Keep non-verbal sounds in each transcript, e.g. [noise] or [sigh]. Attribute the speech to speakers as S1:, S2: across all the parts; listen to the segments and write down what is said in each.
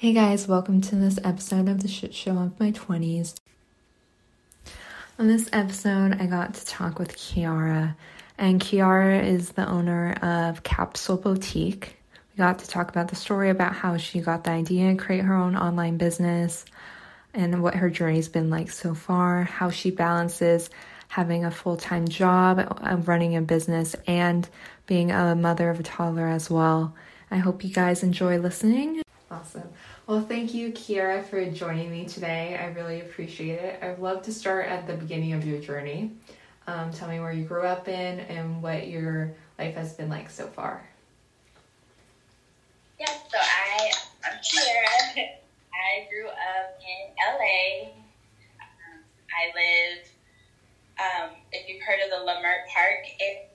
S1: Hey guys, welcome to this episode of the shit show of my 20s. On this episode, I got to talk with Kiara, and Kiara is the owner of Kapsule Boutique. We got to talk about the story about how she got the idea to create her own online business and what her journey's been like so far, how she balances having a full time job, uh, running a business, and being a mother of a toddler as well. I hope you guys enjoy listening. Awesome. Well, thank you, Kiara, for joining me today. I really appreciate it. I'd love to start at the beginning of your journey. Um, tell me where you grew up in and what your life has been like so far.
S2: Yeah, so I, I'm Kiara. [laughs] I grew up in LA. Um, I live, um, if you've heard of the Leimert Park area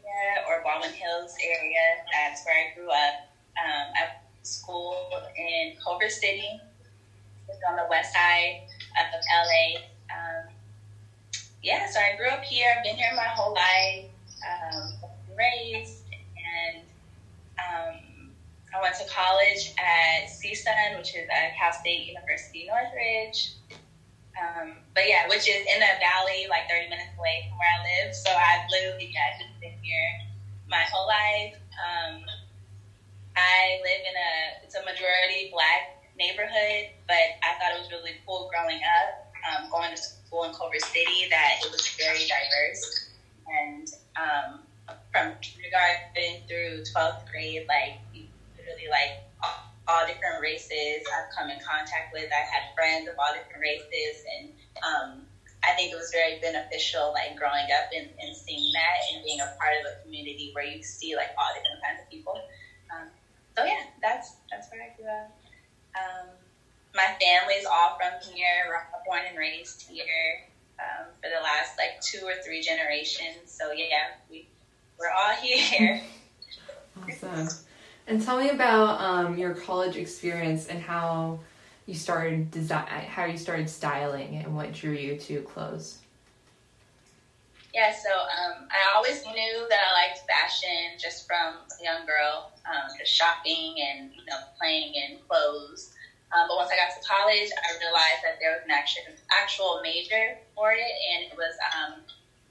S2: or Baldwin Hills area, that's where I grew up. Um, I school in Culver City, it's on the west side of LA. Um, yeah, so I grew up here. I've been here my whole life, um, raised, and um, I went to college at CSUN, which is at Cal State University Northridge. Um, but yeah, which is in the valley, like 30 minutes away from where I live. So I've literally yeah, just been here my whole life. Um, I live in a it's a majority black neighborhood, but I thought it was really cool growing up, um, going to school in Culver City, that it was very diverse. And um, from kindergarten through 12th grade, like, literally, like, all, all, different races I've come in contact with. I had friends of all different races, and um, I think it was very beneficial, like, growing up and, and seeing that and being a part of a community where you see, like, all different kinds of people. So yeah, that's that's where I grew up. Um, my family's all from here, we're born and raised here um, for the last like two or three generations. So yeah, we we're all [laughs] here.
S1: awesome. And tell me about um, your college experience and how you started design, how you started styling, and what drew you to clothes.
S2: Yeah, so um, I always knew that I liked fashion just from a young girl, um, just shopping and you know playing in clothes. Um, but once I got to college, I realized that there was an actual actual major for it, and it was um,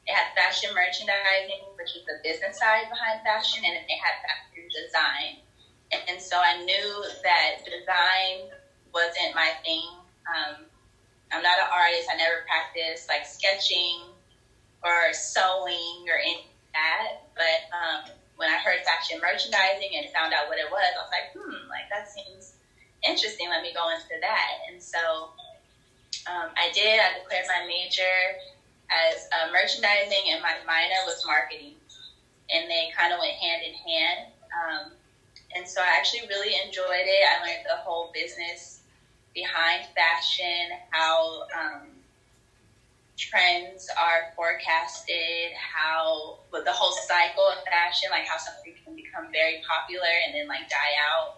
S2: it had fashion merchandising, which is the business side behind fashion, and it had fashion design. And, and so I knew that design wasn't my thing. Um, I'm not an artist. I never practiced like sketching or sewing or any that. But um, when I heard fashion merchandising and found out what it was, I was like, hmm, like that seems interesting. Let me go into that. And so um, I did. I declared my major as uh, merchandising, and my minor was marketing, and they kind of went hand in hand. Um, and so I actually really enjoyed it. I learned the whole business behind fashion, how um, trends are forecasted, how with the whole cycle of fashion, like how something can become very popular and then like die out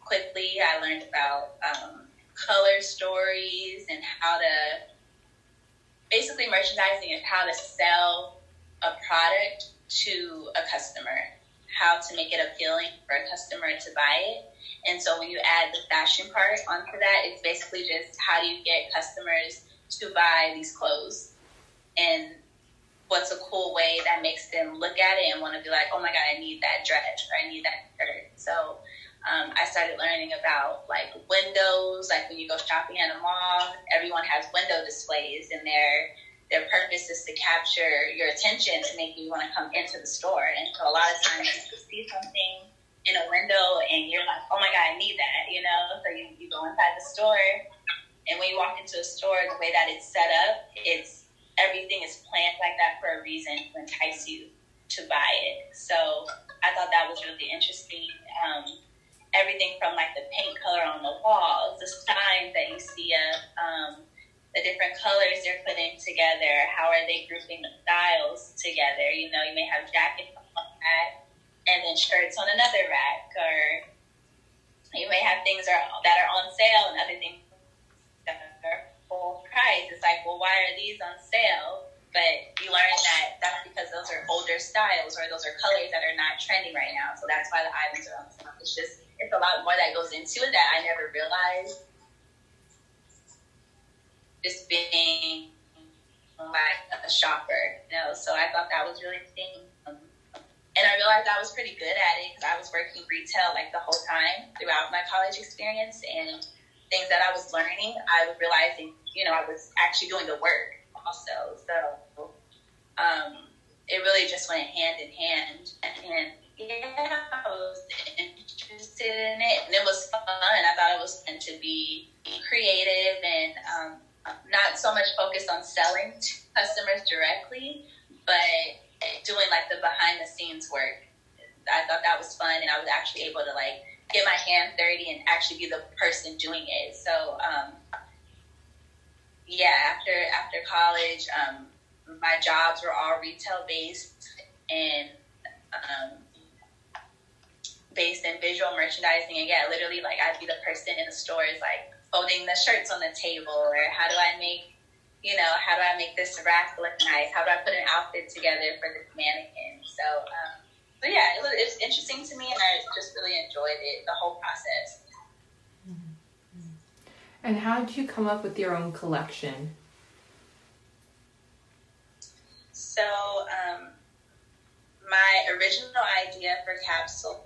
S2: quickly. I learned about um, color stories and how to basically merchandising is how to sell a product to a customer, how to make it appealing for a customer to buy it. And so when you add the fashion part onto that, it's basically just how do you get customers to buy these clothes and what's a cool way that makes them look at it and want to be like, oh my God, I need that dress or I need that shirt. So um, I started learning about like windows, like when you go shopping at a mall, everyone has window displays and their their purpose is to capture your attention to make you want to come into the store. And so a lot of times you see something in a window and you're like, oh my God, I need that, you know? So you, you go inside the store and when you walk into a store, the way that it's set up, it's everything is planned like that for a reason to entice you to buy it. So I thought that was really interesting. Um, everything from like the paint color on the walls, the signs that you see of um, the different colors they're putting together. How are they grouping the styles together? You know, you may have jackets on one rack and then shirts on another rack, or you may have things that are on sale and other things full price. It's like, well, why are these on sale? But you learn that that's because those are older styles or those are colors that are not trending right now. So that's why the items are on sale. It's just, it's a lot more that goes into it that I never realized just being like a shopper, you know. So I thought that was really. Um, and I realized I was pretty good at it because I was working retail like the whole time throughout my college experience and things that I was learning, I was realizing, you know, I was actually doing the work also. So um, it really just went hand in hand. And yeah, I was interested in it, and it was fun. I thought it was meant to be creative and um, not so much focused on selling to customers directly, but doing like the behind the scenes work. I thought that was fun, and I was actually able to like get my hand dirty and actually be the person doing it. So, um, yeah, after after college, um, my jobs were all retail based and um, based in visual merchandising. And yeah, literally, like I'd be the person in the stores, like folding the shirts on the table, or how do I make, you know, how do I make this rack look nice? How do I put an outfit together for this mannequin? So, um, yeah, it was, it was interesting to me, and I just really enjoyed it, the whole process.
S1: And how did you come up with your own collection?
S2: So, um, my original idea for Kapsule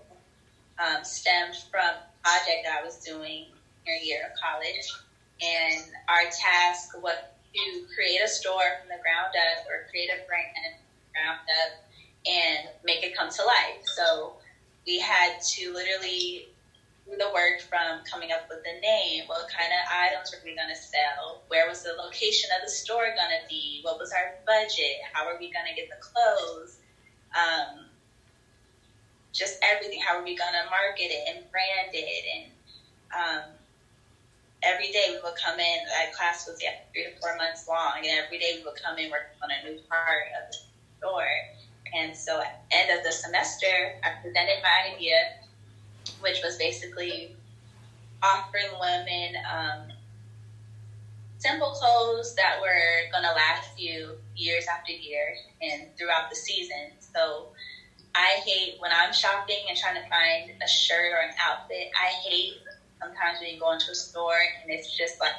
S2: um, stemmed from a project I was doing in a year of college. And our task was to create a store from the ground up or create a brand from the ground up and make it come to life. So we had to literally the work from coming up with the name. What kind of items were we going to sell? Where was the location of the store going to be? What was our budget? How are we going to get the clothes? Um, just everything. How are we going to market it and brand it? And um, every day we would come in. That class was yeah, three to four months long, and every day we would come in working on a new part of the store. And so, at the end of the semester, I presented my idea which was basically offering women um, simple clothes that were going to last you years after year and throughout the season. So I hate when I'm shopping and trying to find a shirt or an outfit. I hate sometimes when you go into a store and it's just like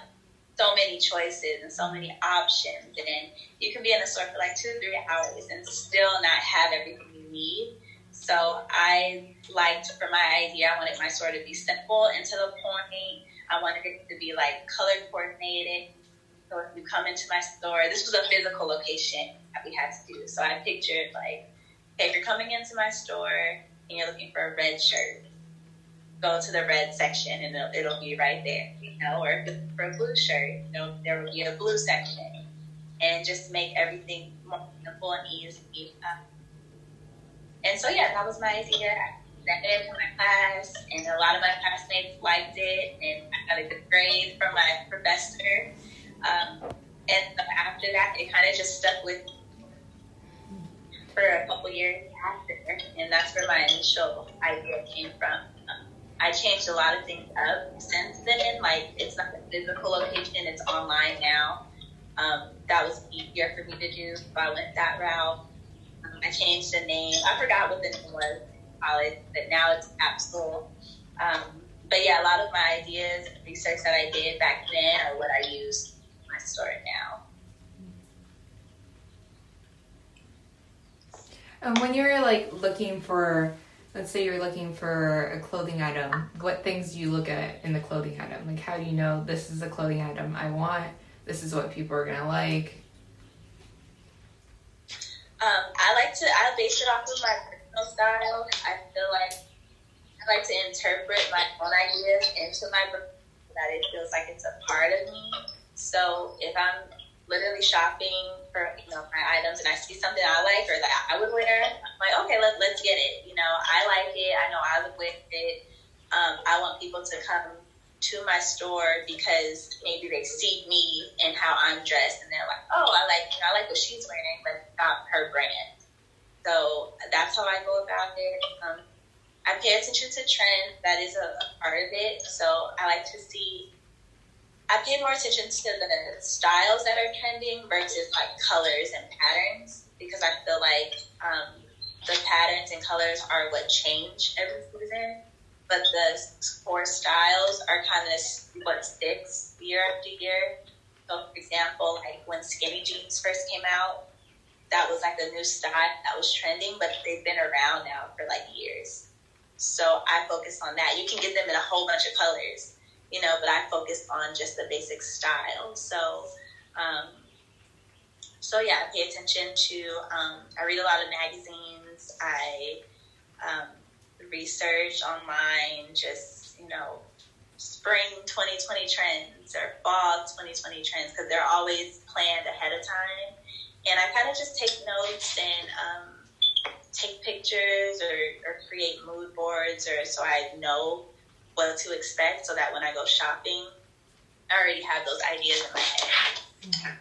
S2: so many choices and so many options, and you can be in the store for like two, three hours and still not have everything you need. So I liked for my idea, I wanted my store to be simple and to the point. I wanted it to be like color coordinated. So if you come into my store, this was a physical location that we had to do. So I pictured like, if you're coming into my store and you're looking for a red shirt, go to the red section and it'll, it'll be right there, you know, or for a blue shirt, you know, there will be a blue section and just make everything more simple and easy. Um, and so, yeah, that was my idea. I presented it to my class, and a lot of my classmates liked it, and I got a good grade from my professor. Um, and after that, it kind of just stuck with me for a couple years after, and that's where my initial idea came from. Um, I changed a lot of things up since then. Like it's not a physical location; it's online now. Um, that was easier for me to do, so I went that route. I changed the name. I forgot what the name was college, but now it's Kapsule. Um, but yeah, a lot of my ideas and research that I did back then are what I use in my store now.
S1: And when you're like looking for, let's say you're looking for a clothing item, what things do you look at in the clothing item? Like, how do you know this is a clothing item I want? This is what people are gonna like.
S2: Um, I like to, I base it off of my personal style. I feel like I like to interpret my own ideas into my book that it feels like it's a part of me. So if I'm literally shopping for you know my items and I see something I like or that I would wear, I'm like, okay, let, let's get it. You know, I like it. I know I would wear it. Um, I want people to come to my store because maybe they see me and how I'm dressed and they're like, oh, I like you know, I like what she's wearing, but not her brand. So that's how I go about it. Um, I pay attention to trends. That is a, a part of it. So I like to see. I pay more attention to the styles that are trending versus like colors and patterns because I feel like um, the patterns and colors are what change every season but the core styles are kind of what sticks year after year. So, for example, like when skinny jeans first came out, that was like a new style that was trending, but they've been around now for like years. So I focus on that. You can get them in a whole bunch of colors, you know, but I focus on just the basic style. So, um, so yeah, I pay attention to. Um, I read a lot of magazines. I um, research online, just you know, spring 2020 trends or fall 2020 trends because they're always planned ahead of time. And I kind of just take notes and um, take pictures or, or create mood boards or so I know what to expect so that when I go shopping, I already have those ideas in my head.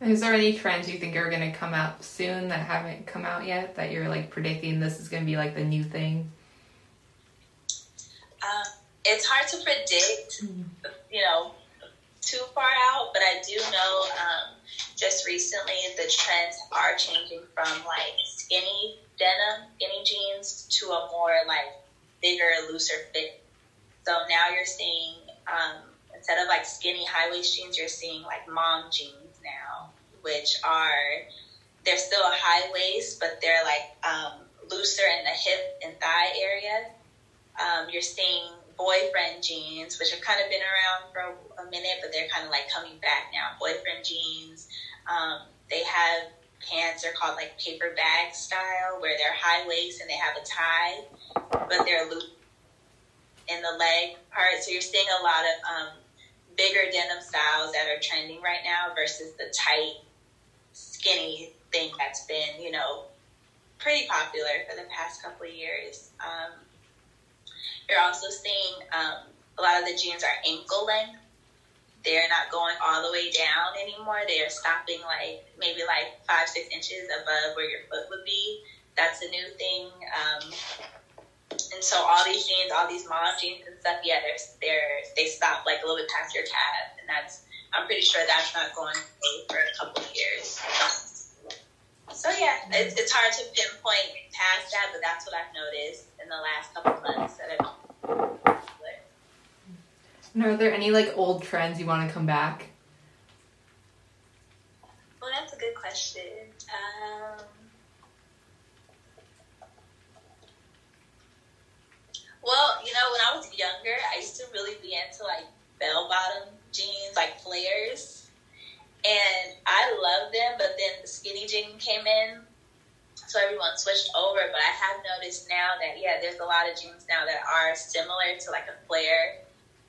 S1: Is there any trends you think are going to come out soon that haven't come out yet that you're like predicting this is going to be like the new thing?
S2: Um, it's hard to predict, you know, too far out, but I do know um, just recently the trends are changing from like skinny denim, skinny jeans to a more like bigger, looser fit. So now you're seeing um, instead of like skinny high waist jeans, you're seeing like mom jeans now, which are they're still a high waist, but they're like um, looser in the hip and thigh area. Um, you're seeing boyfriend jeans, which have kind of been around for a minute, but they're kind of like coming back now. Boyfriend jeans. Um, they have pants are called like paper bag style, where they're high waist and they have a tie, but they're loose in the leg part. So you're seeing a lot of um, bigger denim styles that are trending right now versus the tight, skinny thing that's been, you know, pretty popular for the past couple of years. Um, you're also seeing um, a lot of the jeans are ankle length. They're not going all the way down anymore. They are stopping like maybe like five, six inches above where your foot would be. That's a new thing. Um, and so all these jeans, all these mom jeans and stuff, yeah, they're, they're they stop like a little bit past your calf, and that's I'm pretty sure that's not going away for a couple of years. So yeah, it's, it's hard to pinpoint past that, but that's what I've noticed in the last couple months that have
S1: and are there any like old trends you want to come back?
S2: Well, that's a good question. Um, well, you know, when I was younger, I used to really be into like bell bottom jeans, like flares, and I loved them. But then the skinny jean came in, so everyone switched over. But I have noticed now that yeah, there's a lot of jeans now that are similar to like a flare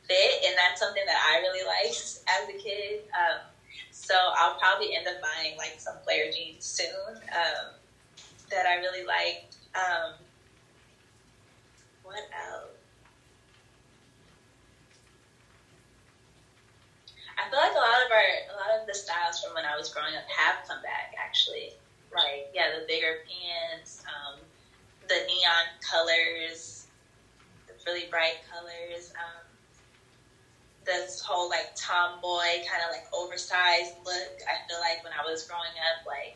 S2: fit, and that's something that I really liked as a kid. Um, so I'll probably end up buying like some flare jeans soon um, that I really like. Um, what else? I feel like a lot of our, a lot of the styles from when I was growing up have come back actually like yeah, the bigger pants, um, the neon colors, the really bright colors. Um, this whole like tomboy kind of like oversized look. I feel like when I was growing up, like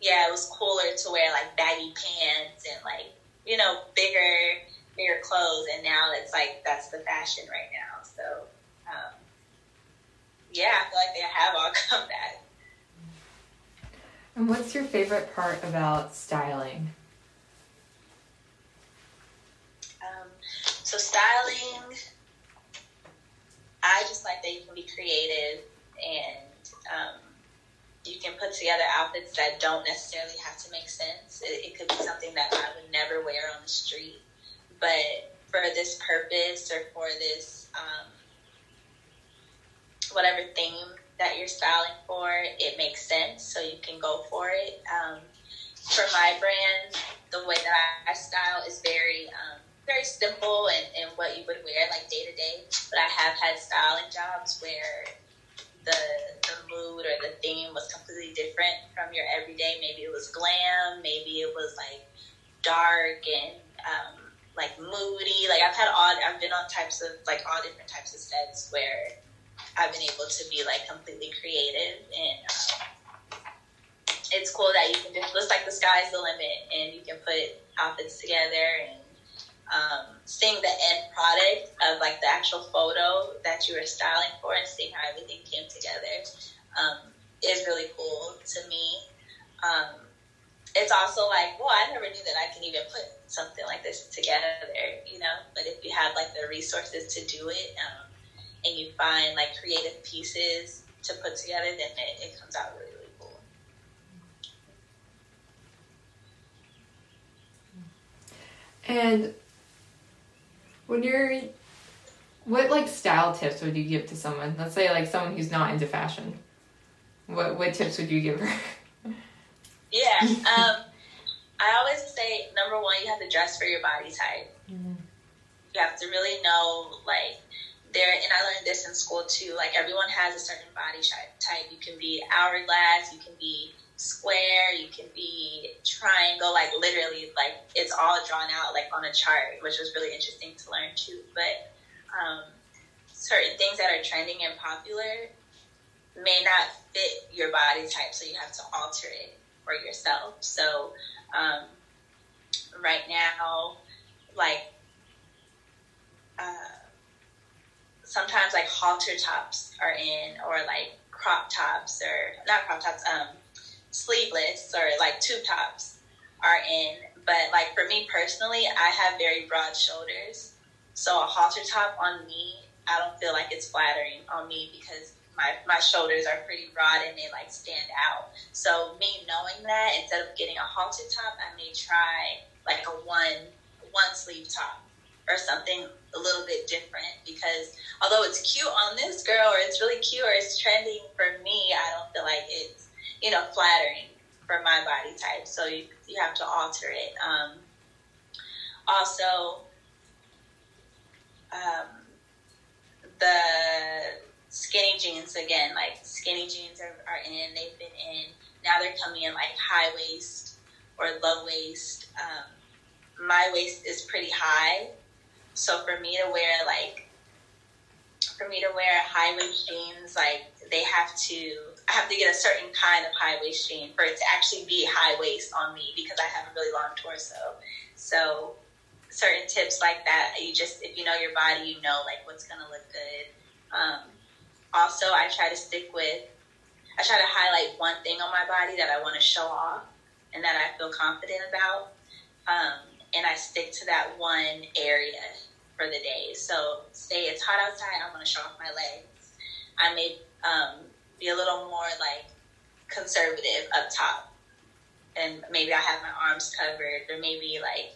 S2: yeah, it was cooler to wear like baggy pants and like you know bigger bigger clothes, and now it's like that's the fashion right now. So yeah, I feel like they have all [laughs] come back.
S1: And what's your favorite part about styling?
S2: Um, so styling, I just like that you can be creative and um, you can put together outfits that don't necessarily have to make sense. It, it could be something that I would never wear on the street, but for this purpose or for this um, whatever theme that you're styling for, it makes sense, so you can go for it. Um, for my brand, the way that I, style is very um, very simple and, and what you would wear like day to day. But I have had styling jobs where the the mood or the theme was completely different from your everyday. Maybe it was glam, maybe it was like dark and um, like moody. Like I've had all I've been on types of like all different types of sets where I've been able to be like completely creative and um, it's cool that you can just looks like the sky's the limit and you can put outfits together and um, seeing the end product of like the actual photo that you were styling for and seeing how everything came together um, is really cool to me. Um, it's also like, well, I never knew that I can even put something like this together, you know. But if you have like the resources to do it, um, and you find like creative pieces to put together, then it, it comes out really, really cool.
S1: And when you're, what like style tips would you give to someone? Let's say like someone who's not into fashion. What what tips would you give her?
S2: Yeah. [laughs] Um, I always say number one, you have to dress for your body type. Mm-hmm. You have to really know, like, there, and I learned this in school too. Like, everyone has a certain body type. You can be hourglass, you can be square, you can be triangle, like, literally, like, it's all drawn out, like, on a chart, which was really interesting to learn too. But, um, certain things that are trending and popular may not fit your body type, so you have to alter it for yourself. So um, right now, like uh, sometimes like halter tops are in, or like crop tops, or not crop tops, um, sleeveless or like tube tops are in. But like for me personally, I have very broad shoulders, so a halter top on me, I don't feel like it's flattering on me because my, my shoulders are pretty broad and they like stand out. So me knowing that, instead of getting a halter top, I may try like a one one sleeve top or something a little bit different because although it's cute on this girl or it's really cute or it's trending for me, I don't feel like it's you know flattering for my body type. So you you have to alter it. Um, also, um, the skinny jeans again, like skinny jeans are, are in, they've been in. Now they're coming in like high waist or low waist. Um, my waist is pretty high. So for me to wear like, for me to wear high waist jeans, like they have to, I have to get a certain kind of high waist jean for it to actually be high waist on me because I have a really long torso. So certain tips like that, you just, if you know your body, you know like what's to look good. Um, also, I try to stick with, I try to highlight one thing on my body that I want to show off and that I feel confident about. Um, and I stick to that one area for the day. So, say it's hot outside, I'm gonna show off my legs. I may um, be a little more like conservative up top. And maybe I have my arms covered, or maybe like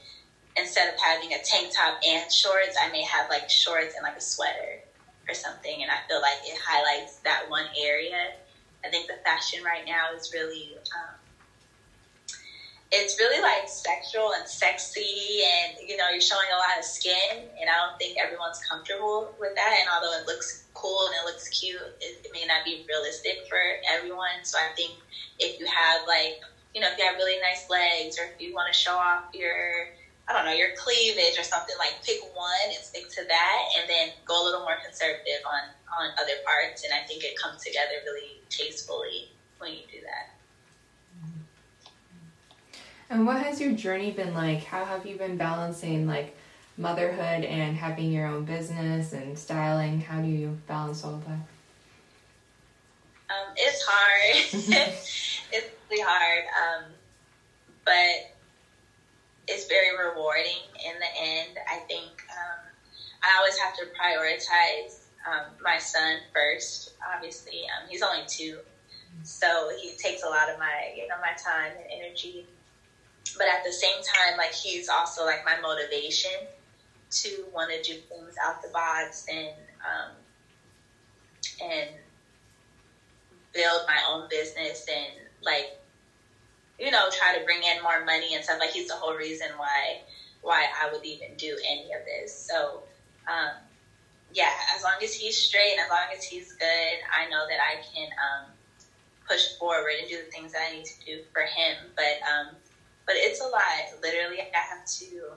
S2: instead of having a tank top and shorts, I may have like shorts and like a sweater or something. And I feel like it highlights that one area. I think the fashion right now is really, um, it's really like sexual and sexy, and you know, you're showing a lot of skin, and I don't think everyone's comfortable with that. And although it looks cool and it looks cute, it, it may not be realistic for everyone. So I think if you have like, you know, if you have really nice legs, or if you want to show off your I don't know, your cleavage or something, like pick one and stick to that and then go a little more conservative on, on other parts. And I think it comes together really tastefully when you do that.
S1: And what has your journey been like? How have you been balancing like motherhood and having your own business and styling? How do you balance all of that?
S2: Um, it's hard. [laughs] it's really hard. Um, but it's very rewarding in the end. I think um, I always have to prioritize um, my son first. Obviously, um, he's only two, so he takes a lot of my you know my time and energy. But at the same time, like he's also like my motivation to want to do things out the box and um, and build my own business and like you know, try to bring in more money and stuff. Like he's the whole reason why why I would even do any of this. So, um, yeah, as long as he's straight and as long as he's good, I know that I can um, push forward and do the things that I need to do for him. But um, but it's a lot. Literally, I have to.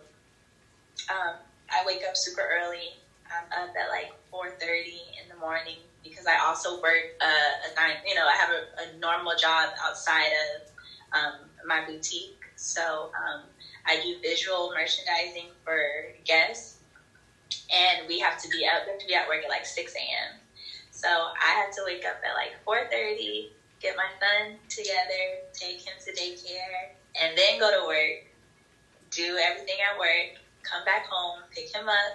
S2: Um, I wake up super early. I'm up at like four thirty in the morning because I also work uh, a nine. You know, I have a, a normal job outside of um, my boutique. So um, I do visual merchandising for Guess, and we have to be out. We have to be at work at like six a.m. So I had to wake up at like 4:30, get my son together, take him to daycare, and then go to work, do everything at work, come back home, pick him up,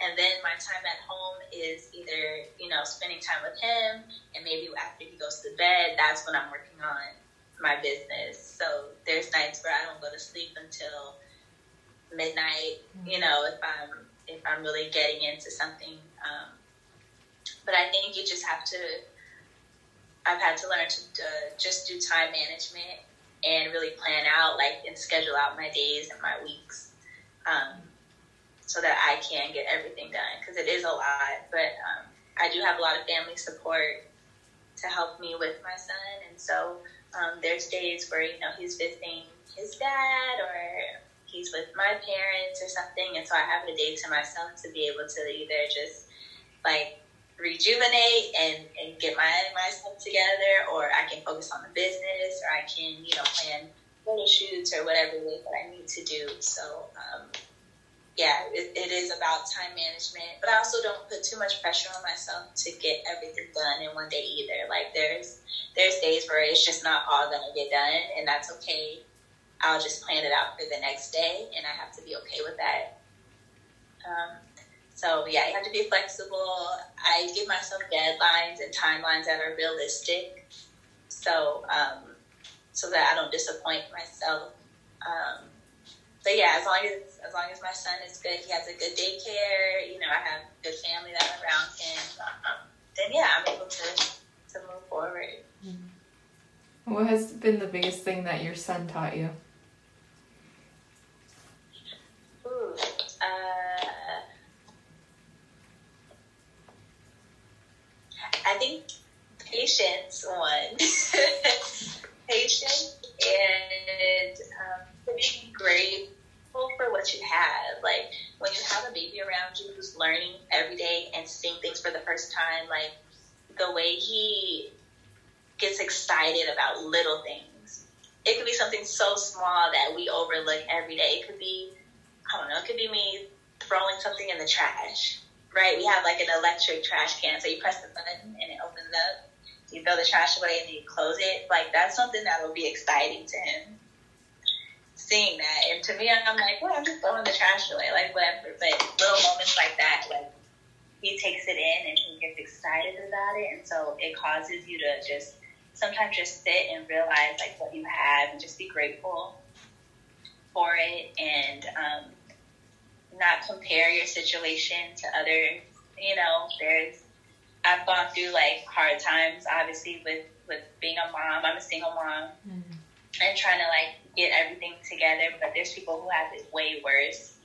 S2: and then my time at home is either you know spending time with him, and maybe after he goes to bed, that's when I'm working on my business. So there's nights where I don't go to sleep until midnight. You know, if I'm if I'm really getting into something. Um, but I think you just have to. I've had to learn to uh, just do time management and really plan out, like, and schedule out my days and my weeks, um, so that I can get everything done. Because it is a lot, but um, I do have a lot of family support to help me with my son, and so um, there's days where you know he's visiting his dad or he's with my parents or something, and so I have a day to myself to be able to either just like rejuvenate and, and get my myself together, or I can focus on the business, or I can you know plan photo shoots or whatever it is that I need to do. So um, yeah, it, it is about time management, but I also don't put too much pressure on myself to get everything done in one day either. Like there's there's days where it's just not all gonna get done, and that's okay. I'll just plan it out for the next day, and I have to be okay with that. Um, so yeah, you have to be flexible. I give myself deadlines and timelines that are realistic, so um, so that I don't disappoint myself. Um, but yeah, as long as as long as my son is good, he has a good daycare. You know, I have good family that are around him. Um, then yeah, I'm able to to move forward.
S1: Mm-hmm. What has been the biggest thing that your son taught you?
S2: Ooh, uh, I think patience one, [laughs] patience, and um, to be grateful for what you have. Like when you have a baby around you who's learning every day and seeing things for the first time, like the way he gets excited about little things. It could be something so small that we overlook every day. It could be, I don't know, it could be me throwing something in the trash right? We have like an electric trash can, so you press the button and it opens up. You throw the trash away and you close it. Like that's something that will be exciting to him. Seeing that, and to me, I'm like, well, I'm just throwing the trash away, like whatever. But little moments like that, like he takes it in and he gets excited about it, and so it causes you to just sometimes just sit and realize like what you have and just be grateful for it and um, not compare your situation to other, you know, there's, I've gone through like hard times, obviously with, with being a mom. I'm a single mom mm-hmm. and trying to like get everything together. But there's people who have it way worse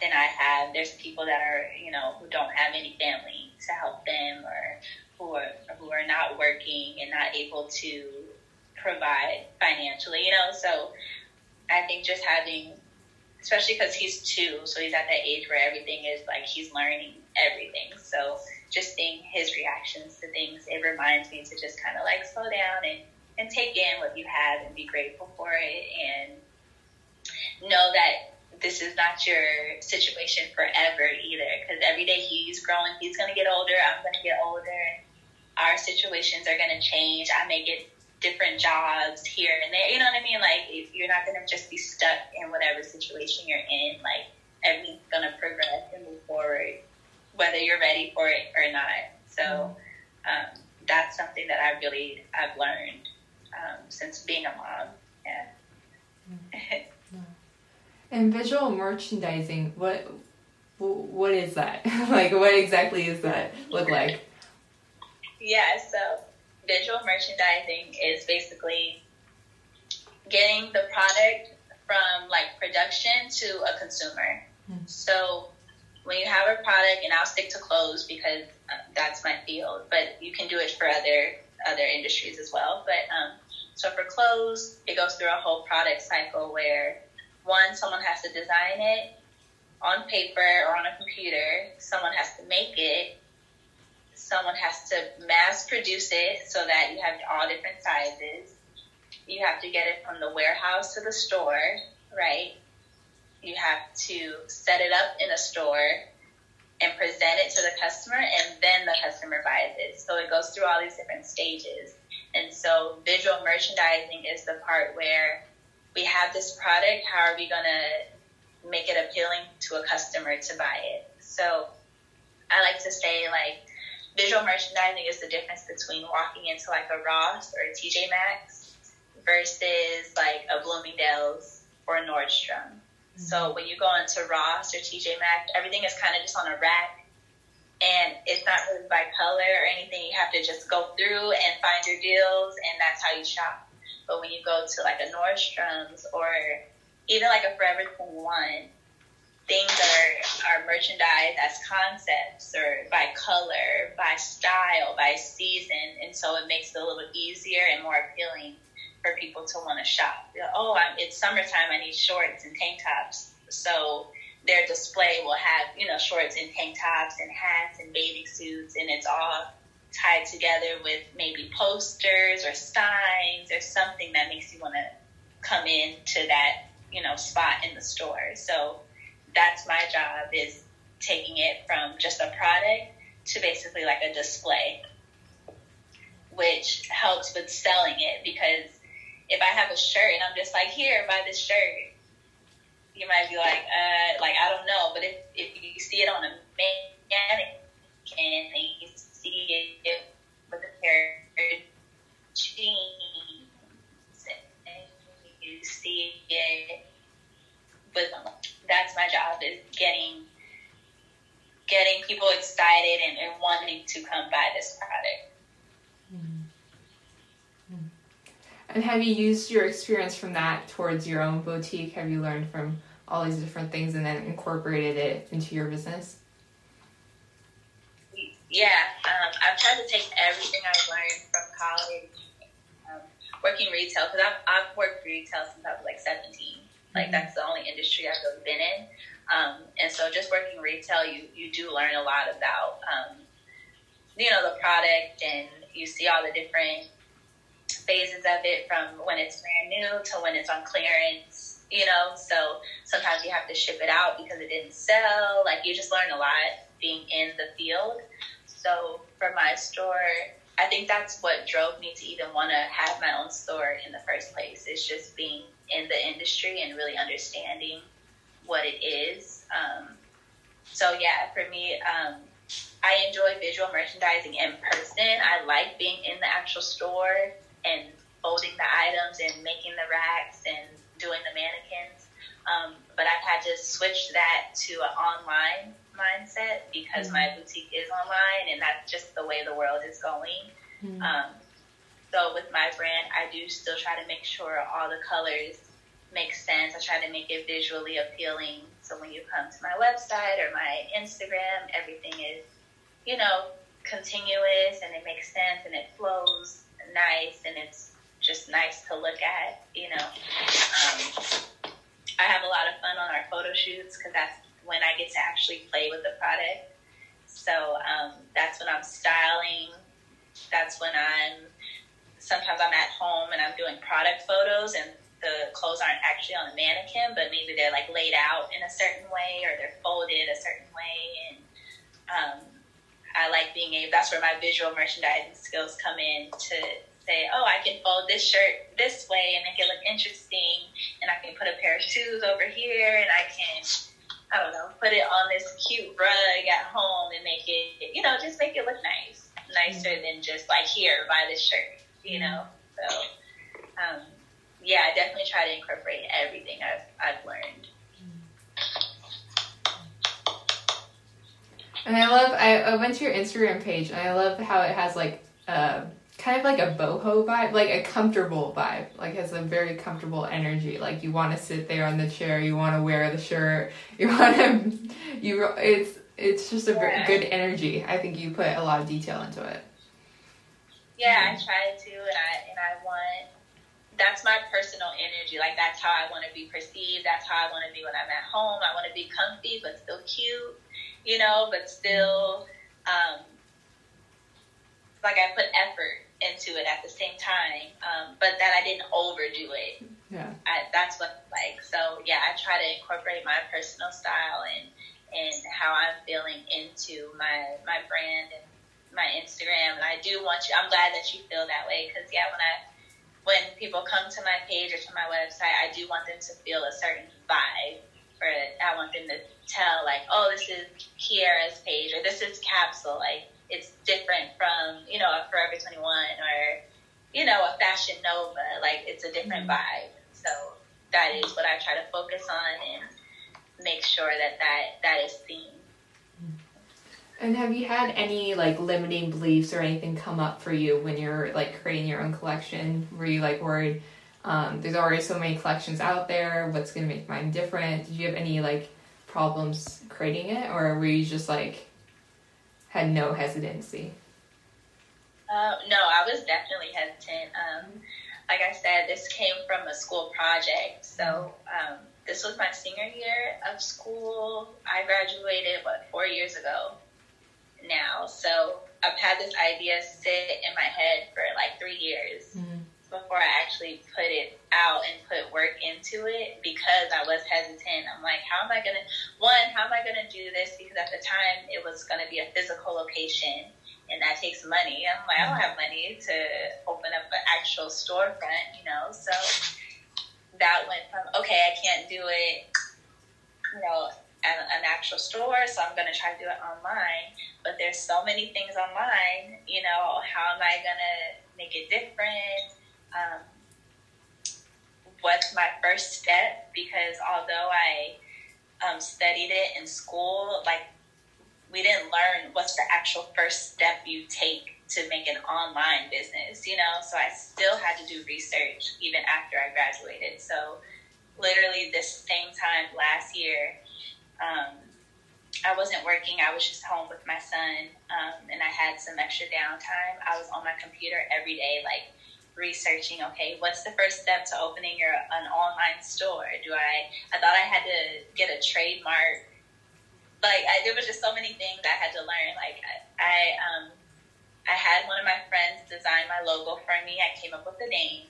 S2: than I have. There's people that are, you know, who don't have any family to help them or who are, who are not working and not able to provide financially, you know, so I think just having especially because he's two, so he's at that age where everything is like he's learning everything. So just seeing his reactions to things, it reminds me to just kind of like slow down and, and take in what you have and be grateful for it and know that this is not your situation forever either. Because every day he's growing, he's going to get older, I'm going to get older. Our situations are going to change. I may get different jobs here and there. You know what I mean? Like if you're not gonna just be stuck in whatever situation you're in. Like everything's gonna progress and move forward, whether you're ready for it or not. So um, that's something that I really I've learned um, since being a mom. Yeah. [laughs]
S1: and visual merchandising, what what is that? [laughs] like, what exactly is that look like?
S2: Yeah, so visual merchandising is basically getting the product from like production to a consumer. Mm-hmm. So when you have a product, and I'll stick to clothes because uh, that's my field, but you can do it for other other industries as well. But um, so for clothes, it goes through a whole product cycle where one, someone has to design it on paper or on a computer. Someone has to make it someone has to mass produce it so that you have all different sizes. You have to get it from the warehouse to the store, right? You have to set it up in a store. and present it to the customer, and then the customer buys it. So it goes through all these different stages. And so visual merchandising is the part where we have this product, how are we going to make it appealing to a customer to buy it? So I like to say, like, visual merchandising is the difference between walking into like a Ross or a TJ Maxx versus like a Bloomingdale's or a Nordstrom. Mm-hmm. So when you go into Ross or TJ Maxx, everything is kind of just on a rack, and it's not really by color or anything. You have to just go through and find your deals, and that's how you shop. But when you go to like a Nordstrom's or even like a Forever 21, things are are merchandised as concepts or by color, by style, by season, and so it makes it a little easier and more appealing for people to want to shop. Oh, I'm, it's summertime. I need shorts and tank tops. So their display will have, you know, shorts and tank tops and hats and bathing suits, and it's all tied together with maybe posters or signs or something that makes you want to come in to that, you know, spot in the store. So that's my job is taking it from just a product to basically like a display, which helps with selling it because if I have a shirt and I'm just like, here, buy this shirt, you might be like, uh, like I don't know. But if if you see it on a mannequin and you see it with a pair of jeans and you see it with that's my job is getting getting people excited and, and wanting to come buy this product.
S1: And have you used your experience from that towards your own boutique? Have you learned from all these different things and then incorporated it into your business?
S2: Yeah, um, I've tried to take everything I've learned from college, um, working retail, because I've, I've worked retail since I was like 17. Like, that's the only industry I've really been in. Um, and so just working retail, you, you do learn a lot about, um, you know, the product and you see all the different phases of it from when it's brand new to when it's on clearance, you know. So sometimes you have to ship it out because it didn't sell. Like you just learn a lot being in the field. So for my store, I think that's what drove me to even want to have my own store in the first place. It's just being in the industry and really understanding what it is. Um, so yeah, for me, um, I enjoy visual merchandising in person. I like being in the actual store and folding the items and making the racks and doing the mannequins. Um, but I've had to switch that to an online mindset because mm-hmm. my boutique is online and that's just the way the world is going. Mm-hmm. Um, so with my brand, I do still try to make sure all the colors make sense. I try to make it visually appealing. So when you come to my website or my Instagram, everything is, you know, continuous and it makes sense and it flows nice and it's just nice to look at, you know. Um, I have a lot of fun on our photo shoots because that's when I get to actually play with the product. So um, that's when I'm styling. That's when I'm, sometimes I'm at home and I'm doing product photos and the clothes aren't actually on a mannequin, but maybe they're like laid out in a certain way or they're folded a certain way. And um, I like being able, that's where my visual merchandising skills come in to say, oh, I can fold this shirt this way and make it look interesting. And I can put a pair of shoes over here and I can, I don't know, put it on this cute rug at home and make it, you know, just make it look nice. Nicer mm-hmm. than just like, here, buy this shirt, you know? So, um, yeah, I definitely try to incorporate everything I've, I've learned.
S1: And I love, I, I went to your Instagram page and I love how it has like, uh, kind of like a boho vibe, like a comfortable vibe, like has a very comfortable energy. Like you want to sit there on the chair, you want to wear the shirt, [laughs] you want to, you, it's, it's just a yeah. good energy. I think you put a lot of detail into it.
S2: Yeah, I try to, and I, and I want, that's my personal energy. Like that's how I want to be perceived. That's how I want to be when I'm at home. I want to be comfy, but still cute you know, but still, um, like I put effort into it at the same time, um, but that I didn't overdo it.
S1: Yeah,
S2: I, that's what like. So yeah, I try to incorporate my personal style and and how I'm feeling into my my brand and my Instagram. And I do want you. I'm glad that you feel that way because yeah, when I when people come to my page or to my website, I do want them to feel a certain vibe. Or. I want them to tell like, oh, this is Kiara's page or this is Kapsule. Like it's different from you know a Forever 21 or you know a Fashion Nova. Like it's a different mm-hmm. vibe. So that is what I try to focus on and make sure that that, that is seen.
S1: And have you had any like limiting beliefs or anything come up for you when you're like creating your own collection? Were you like worried? Um, there's already so many collections out there. What's gonna make mine different? Did you have any like problems creating it, or were you just like had no hesitancy?
S2: Uh, no, I was definitely hesitant. Um, like I said, this came from a school project, so um, this was my senior year of school. I graduated, what, four years ago now. So I've had this idea sit in my head for like three years mm-hmm. Before I actually put it out and put work into it because I was hesitant. I'm like, how am I to, one, how am I to do this? Because at the time it was to be a physical location and that takes money. I'm like, I don't have money to open up an actual storefront, you know? So that went from okay, I can't do it, you know, at an actual store, so I'm gonna try to do it online. But there's so many things online, you know, how am I gonna make it different? Um, what's my first step? Because although I um, studied it in school, like we didn't learn what's the actual first step you take to make an online business, you know? So I still had to do research even after I graduated. So literally this same time last year, um, I wasn't working. I was just home with my son, um, and I had some extra downtime. I was on my computer every day, like researching. Okay, what's the first step to opening your an online store? Do I? I thought I had to get a trademark. Like I, there was just so many things I had to learn. Like I, I um, I had one of my friends design my logo for me. I came up with the name.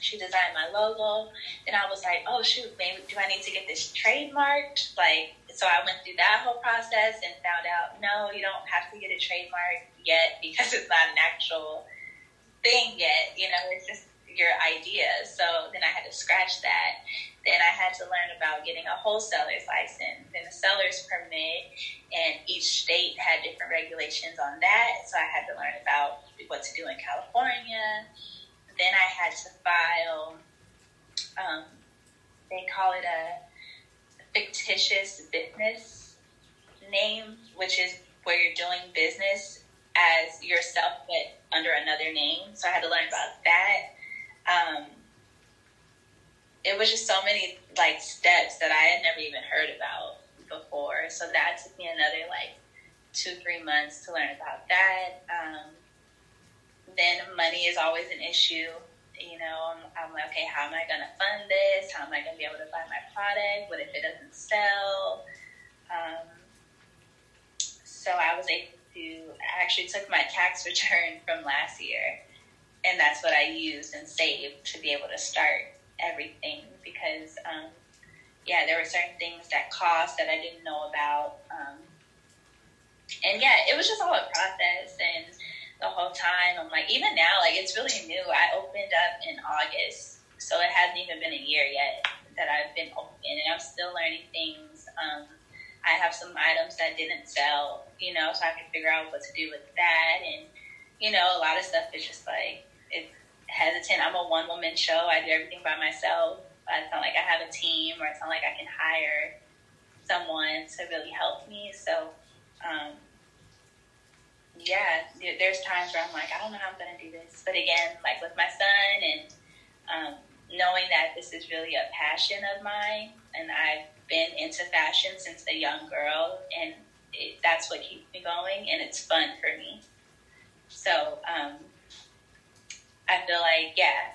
S2: She designed my logo. And I was like, oh, shoot, maybe do I need to get this trademarked? Like, so I went through that whole process and found out, no, you don't have to get a trademark yet because [laughs] it's not an actual thing yet. You know, it's just your idea. So then I had to scratch that. Then I had to learn about getting a wholesaler's license and a seller's permit, and each state had different regulations on that. So I had to learn about what to do in California. Then I had to file, um, they call it a fictitious business name, which is where you're doing business as yourself but under another name. So I had to learn about that. Um, it was just so many like steps that I had never even heard about before. So that took me another like two, three months to learn about that. Um, then money is always an issue. You know, I'm, I'm like, okay, how am I going to fund this? How am I going to be able to buy my product? What if it doesn't sell? Um, so I was able to, I actually took my tax [laughs] return from last year, and that's what I used and saved to be able to start everything because, um, yeah, there were certain things that cost that I didn't know about. Um, and yeah, it was just all a process. And the whole time, I'm like, even now, like, it's really new. I opened up in August, so it hasn't even been a year yet that I've been open, and I'm still learning things. Um, I have some items that didn't sell, you know, so I can figure out what to do with that. And, you know, a lot of stuff is just like, it's hesitant. I'm a one woman show. I do everything by myself. It's not like I have a team or it's not like I can hire someone to really help me. So, um, yeah, there's times where I'm like, I don't know how I'm going to do this. But again, like with my son and um, knowing that this is really a passion of mine, and I've been into fashion since a young girl, and it, that's what keeps me going, and it's fun for me. So, um, I feel like, yeah,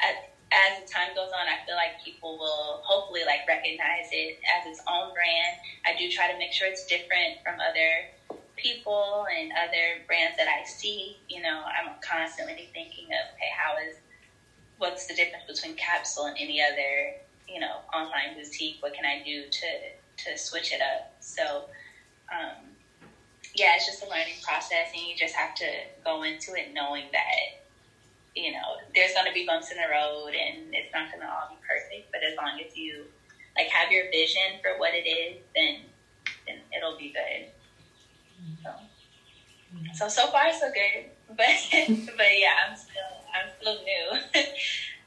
S2: as the time goes on, I feel like people will hopefully like recognize it as its own brand. I do try to make sure it's different from other people and other brands that I see. You know, I'm constantly thinking of, okay, how is, what's the difference between Kapsule and any other, you know, online boutique? What can I do to, to switch it up? So, um, yeah, it's just a learning process, and you just have to go into it knowing that you know there's going to be bumps in the road, and it's not going to all be perfect. But as long as you like have your vision for what it is, then then it'll be good. So, so so far so good, [laughs] but but yeah, I'm still I'm still new. [laughs]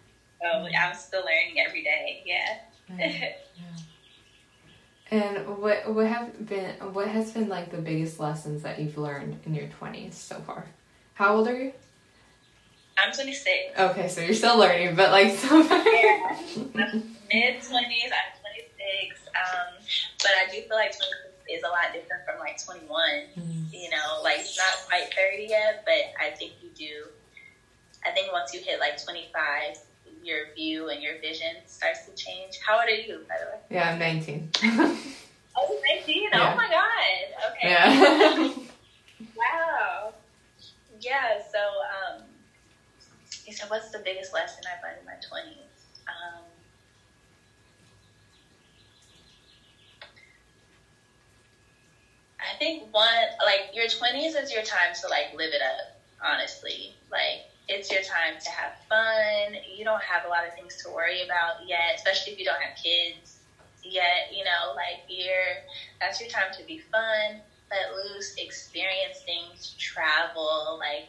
S2: so I'm still learning every day. Yeah. yeah.
S1: And what what have been what has been like the biggest lessons that you've learned in your twenties so far? How old are you?
S2: I'm 26.
S1: Okay, so you're still learning, but like [laughs]
S2: so far. yeah, mid 20s. I'm 26. Um, but I do feel like 26 is a lot different from like 21. Mm-hmm. You know, like it's not quite 30 yet, but I think you do. I think once you hit like 25, your view and your vision starts to change. How old are you, by the way?
S1: Yeah, I'm 19. [laughs]
S2: oh, 19? Yeah. Oh my God. Okay. Yeah. [laughs] wow. Yeah, so, um, so what's the biggest lesson I've learned in my 20s? Um, I think one, like, your 20s is your time to, like, live it up, honestly. Like, it's your time to have fun. You don't have a lot of things to worry about yet, especially if you don't have kids yet. You know, like you're that's your time to be fun, let loose, experience things, travel. Like,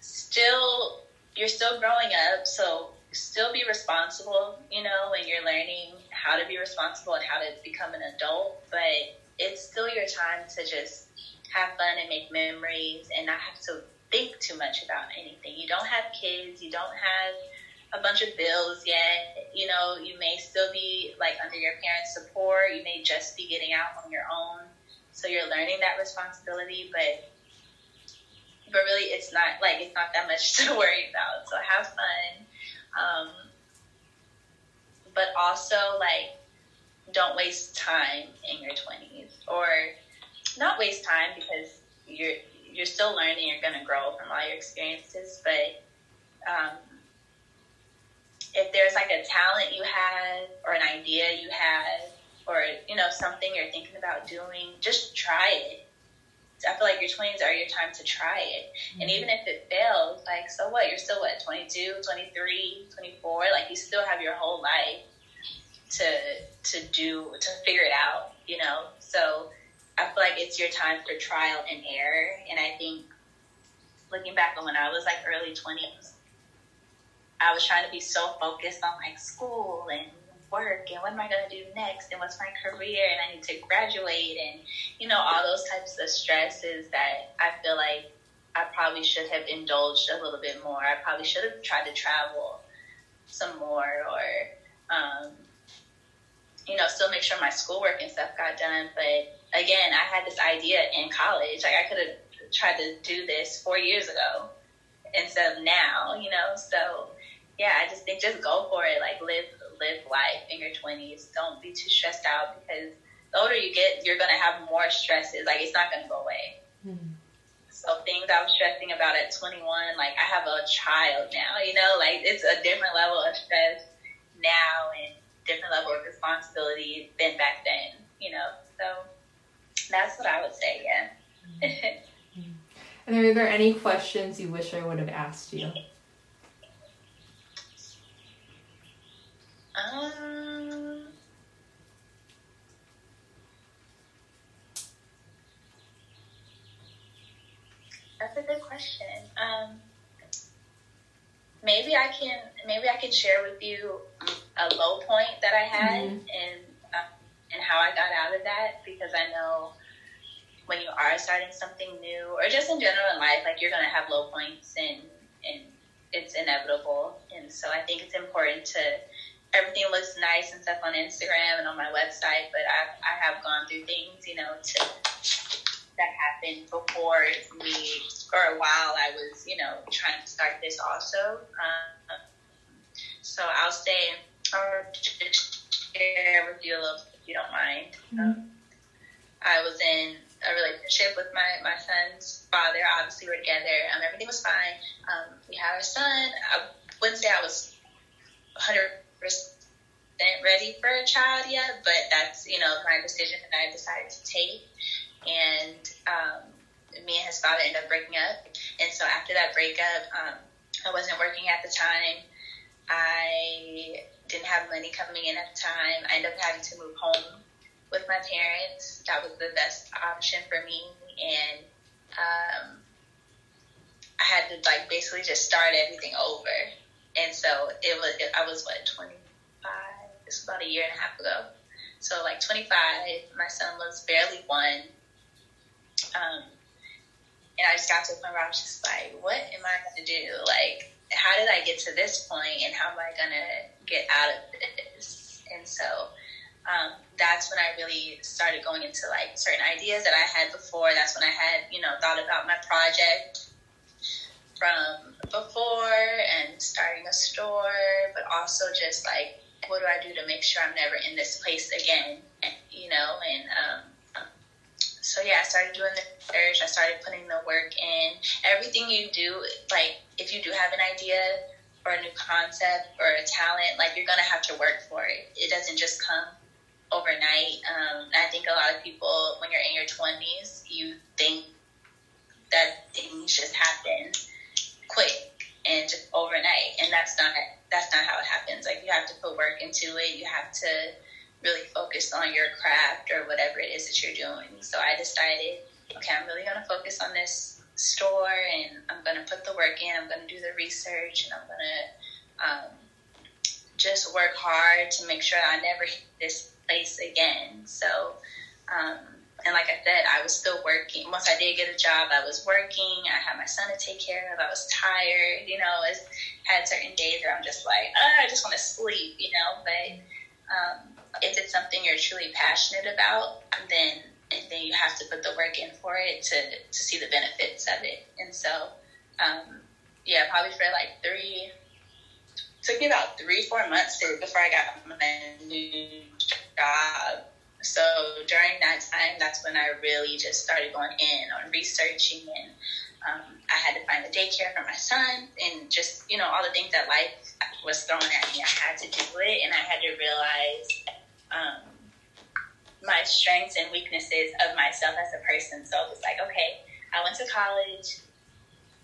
S2: still, you're still growing up, so still be responsible. You know, when you're learning how to be responsible and how to become an adult, but it's still your time to just have fun and make memories and not have to think too much about anything. You don't have kids, you don't have a bunch of bills yet. You know, you may still be like under your parents' support. You may just be getting out on your own. So you're learning that responsibility, but but really it's not like it's not that much [laughs] to worry about. So have fun. Um, but also like don't waste time in your 20s or not waste time because you're you're still learning. You're going to grow from all your experiences. But um, if there's like a talent you have, or an idea you have, or you know something you're thinking about doing, just try it. I feel like your 20s are your time to try it. Mm-hmm. And even if it fails, like, so what? You're still, what, 22, 23, 24? Like, you still have your whole life to to do, to figure it out, you know? So I feel like it's your time for trial and error. And I think looking back on when I was like early 20s, I was trying to be so focused on like school and work and what am I going to do next and what's my career and I need to graduate and, you know, all those types of stresses that I feel like I probably should have indulged a little bit more. I probably should have tried to travel some more or, um, you know, still make sure my schoolwork and stuff got done. But again, I had this idea in college. Like I could have tried to do this four years ago instead of now, you know. So yeah, I just think just go for it. Like live live life in your twenties. Don't be too stressed out because the older you get, you're gonna have more stresses. Like it's not gonna go away. Mm-hmm. So things I was stressing about at 21, like I have a child now, you know, like it's a different level of stress now and different level of responsibility than back then, you know. So that's what I would say, yeah.
S1: Mm-hmm. and are there any questions you wish I would have asked you?
S2: Um, that's a good question. Um, maybe I can maybe I can share with you a low point that I had mm-hmm. and um, and how I got out of that because I know when you are starting something new or just in general in life, like you're gonna have low points and and it's inevitable. And so I think it's important to everything looks nice and stuff on Instagram and on my website, but I I have gone through things, you know, to that happened before me or a while I was, you know, trying to start this also. Um, so I'll I'll just share with you a little if you don't mind. Mm-hmm. Um, I was in a relationship with my, my son's father. Obviously, we're together. Um, everything was fine. Um, we had our son. I wouldn't say I was 100% ready for a child yet, but that's you know my decision that I decided to take. And um, me and his father ended up breaking up, and so after that breakup, um, I wasn't working at the time. I didn't have money coming in at the time. I ended up having to move home with my parents. That was the best option for me, and um, I had to like basically just start everything over. And so it was. It, I was what twenty five. This was about a year and a half ago. So like twenty five. My son was barely one. Um, and I just got to a point where I was just like, what am I going to do? Like, how did I get to this point, and how am I going to get out of this? And so um, that's when I really started going into like certain ideas that I had before. That's when I had, you know, thought about my project from before and starting a store, but also just like, what do I do to make sure I'm never in this place again? You know, and um, so yeah, I started doing the research. I started putting the work in. Everything you do, like if you do have an idea or a new concept or a talent, like you're gonna have to work for it. It doesn't just come overnight. Um, I think a lot of people, when you're in your 20s, you think that things just happen quick and just overnight, and that's not that's not how it happens. Like you have to put work into it. You have to really focus on your craft or whatever it is that you're doing. So I decided, okay, I'm really going to focus on this store, and I'm going to put the work in. I'm going to do the research, and I'm going to um, just work hard to make sure I never hit this place again. So um, and like I said, I was still working. Once I did get a job, I was working. I had my son to take care of. I was tired. You know, I had certain days where I'm just like, oh, I just want to sleep. You know, but um, if it's something you're truly passionate about, then then you have to put the work in for it to to see the benefits of it. And so, um, yeah, probably for like three. Took me about three, four months to, before I got my new job so during that time, that's when I really just started going in on researching and um, I had to find a daycare for my son and just, you know, all the things that life was throwing at me. I had to do it and I had to realize um, my strengths and weaknesses of myself as a person. So it was like, okay, I went to college.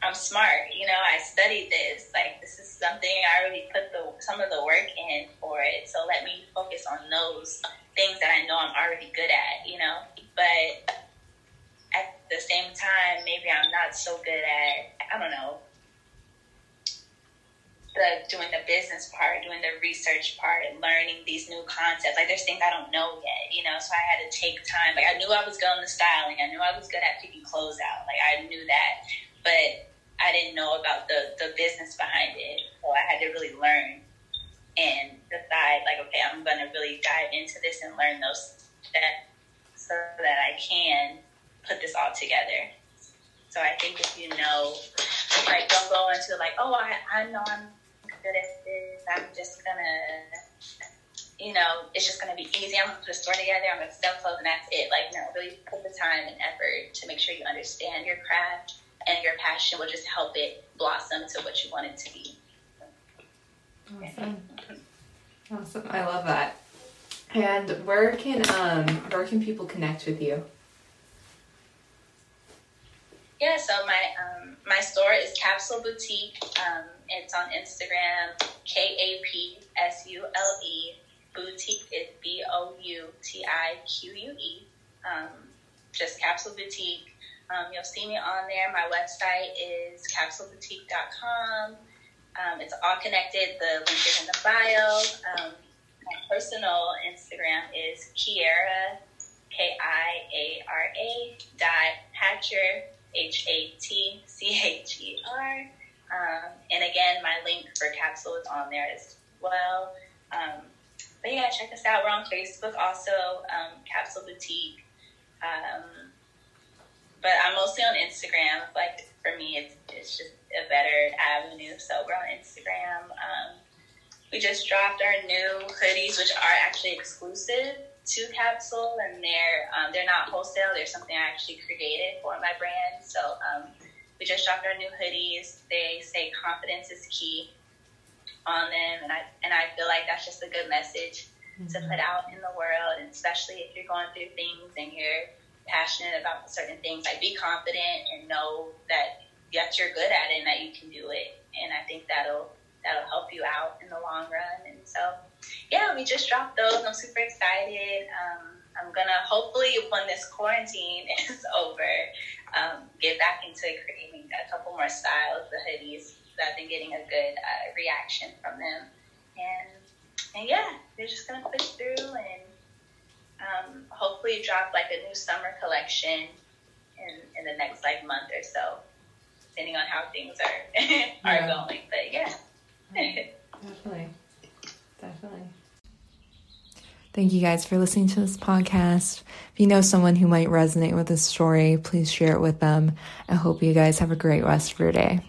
S2: I'm smart, you know, I studied this. Like this is something I already put the some of the work in for it. So let me focus on those things that I know I'm already good at, you know. But at the same time, maybe I'm not so good at, I don't know, the doing the business part, doing the research part, and learning these new concepts. Like there's things I don't know yet, you know. So I had to take time. Like I knew I was good on the styling. I knew I was good at picking clothes out. Like I knew that, but I didn't know about the the business behind it. So I had to really learn and decide like, okay, I'm going to really dive into this and learn those steps so that I can put this all together. So I think if you know, like, don't go into like, oh, I, I know I'm good at this. I'm just gonna, you know, it's just gonna be easy. I'm gonna put a store together. I'm gonna sell clothes, and that's it. Like, no, really put the time and effort to make sure you understand your craft, and your passion will just help it blossom to what you want it to be.
S1: Awesome. Awesome. I love that. And where can um where can people connect with you?
S2: Yeah, so my um, my store is Kapsule Boutique. Um, it's on Instagram, K A P S U L E. Boutique is B O U T I Q U E. Um, just Kapsule Boutique. Um, you'll see me on there. My website is kapsuleboutique.com. Um, it's all connected. The link is in the bio. Um, my personal Instagram is Kiara, K I A R A dot Hatcher, H A T C H E R. Um, and again, my link for Kapsule is on there as well. Um, but yeah, check us out. We're on Facebook also, um, Kapsule Boutique. Um, but I'm mostly on Instagram. Like for me, it's, it's just a better avenue. So we're on Instagram. Um, we just dropped our new hoodies, which are actually exclusive to Kapsule, and they're um, they're not wholesale. They're something I actually created for my brand. So we just dropped our new hoodies. They say confidence is key, on them, and I and I feel like that's just a good message mm-hmm. to put out in the world, and especially if you're going through things and you're passionate about certain things, like be confident and know that that you're good at it and that you can do it, and I think that'll that'll help you out in the long run. And so, yeah, we just dropped those. I'm super excited. Um, I'm gonna hopefully when this quarantine [laughs] is over, um, get back into creating a couple more styles, the hoodies. I've been getting a good uh, reaction from them, and and yeah, they're just gonna push through and um, hopefully drop like a new summer collection in in the next like month or so, depending on how things are [laughs] are yeah. going. But yeah. [laughs]
S1: Definitely. Definitely. Thank you guys for listening to this podcast. If you know someone who might resonate with this story, please share it with them. I hope you guys have a great rest of your day.